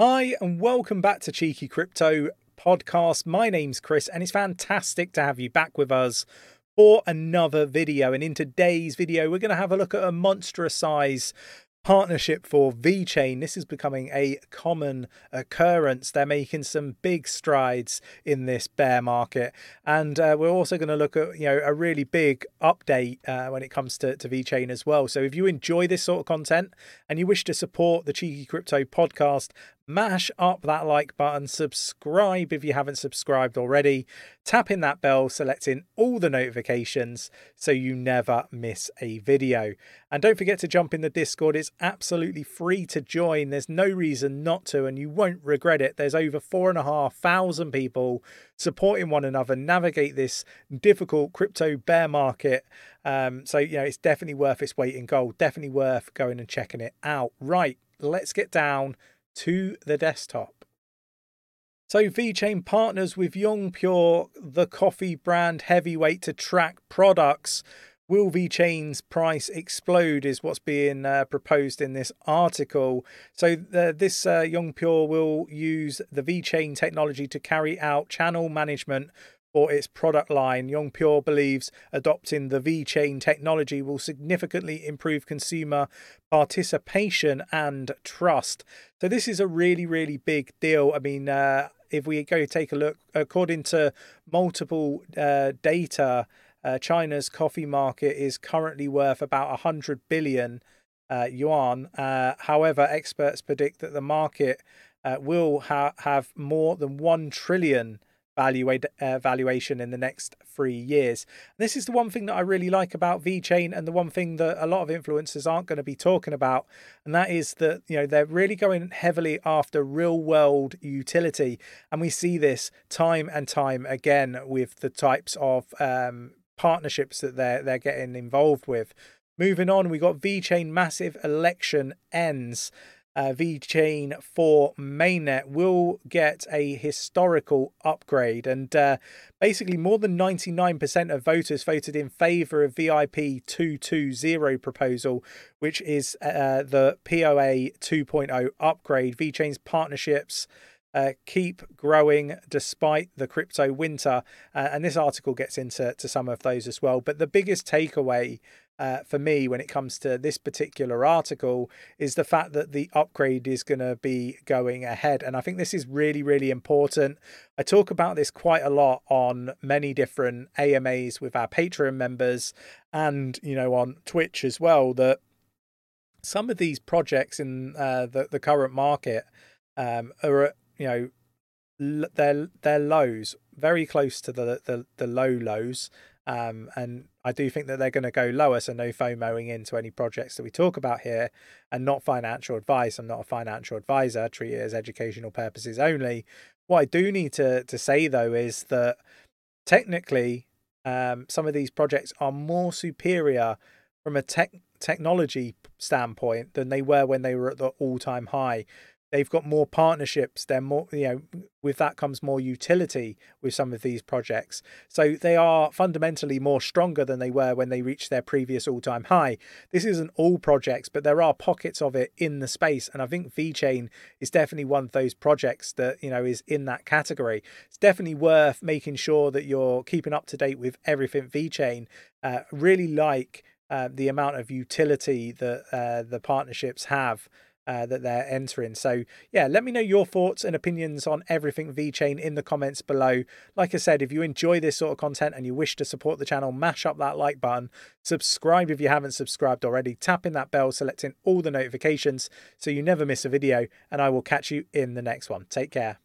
Hi, and welcome back to Cheeky Crypto Podcast. My name's Chris, and it's fantastic to have you back with us for another video. And in today's video, we're going to have a look at a monstrous size partnership for VeChain. This is becoming a common occurrence. They're making some big strides in this bear market. And uh, we're also going to look at you know a really big update uh, when it comes to, to VeChain as well. So if you enjoy this sort of content and you wish to support the Cheeky Crypto podcast, mash up that like button, subscribe if you haven't subscribed already, tap in that bell, selecting all the notifications so you never miss a video. And don't forget to jump in the Discord, it's absolutely free to join. There's no reason not to, and you won't regret it. There's over four and a half thousand people supporting one another, navigate this difficult crypto bear market. Um, so, you know, it's definitely worth its weight in gold, definitely worth going and checking it out. Right, let's get down to the desktop. So VeChain partners with Yongpu, the coffee brand heavyweight, to track products. Will VeChain's price explode? Is what's being uh, proposed in this article. So the, this uh, Yongpu will use the VeChain technology to carry out channel management for its product line. Yongpu believes adopting the VeChain technology will significantly improve consumer participation and trust. So this is a really, really big deal. I mean, uh, if we go take a look, according to multiple uh, data, uh, China's coffee market is currently worth about 100 billion uh, yuan. Uh, however, experts predict that the market uh, will ha- have more than 1 trillion valuate, uh, valuation in the next three years. This is the one thing that I really like about VeChain, and the one thing that a lot of influencers aren't going to be talking about, and that is that you know they're really going heavily after real world utility, and we see this time and time again with the types of um, partnerships that they're they're getting involved with. Moving on, we got VeChain massive election ends uh, VeChainThor mainnet will get a historical upgrade. And uh, basically, more than 99% of voters voted in favor of VIP 220 proposal, which is uh, the POA 2.0 upgrade. VeChain's partnerships. Uh, keep growing despite the crypto winter. Uh, and this article gets into to some of those as well. But the biggest takeaway uh, for me when it comes to this particular article is the fact that the upgrade is going to be going ahead. And I think this is really, really important. I talk about this quite a lot on many different AMAs with our Patreon members and, you know, on Twitch as well, that some of these projects in uh, the, the current market um, are, at, you know, they're, they're lows, very close to the, the, the low lows. Um, and I do think that they're going to go lower, so no FOMOing into any projects that we talk about here, and not financial advice. I'm not a financial advisor, treat it as educational purposes only. What I do need to to say though is that technically, um, some of these projects are more superior from a tech technology standpoint than they were when they were at the all time high they've got more partnerships they're more you know with that comes more utility with some of these projects. So they are fundamentally more stronger than they were when they reached their previous all-time high. This isn't all projects but there are pockets of it in the space and i think VeChain is definitely one of those projects that you know is in that category. It's definitely worth making sure that you're keeping up to date with everything VeChain uh, really like uh, the amount of utility that uh, the partnerships have uh, that they're entering. So, yeah, let me know your thoughts and opinions on everything VeChain in the comments below. Like I said, if you enjoy this sort of content and you wish to support the channel, mash up that like button, subscribe if you haven't subscribed already, tap in that bell, selecting all the notifications so you never miss a video, and I will catch you in the next one. Take care.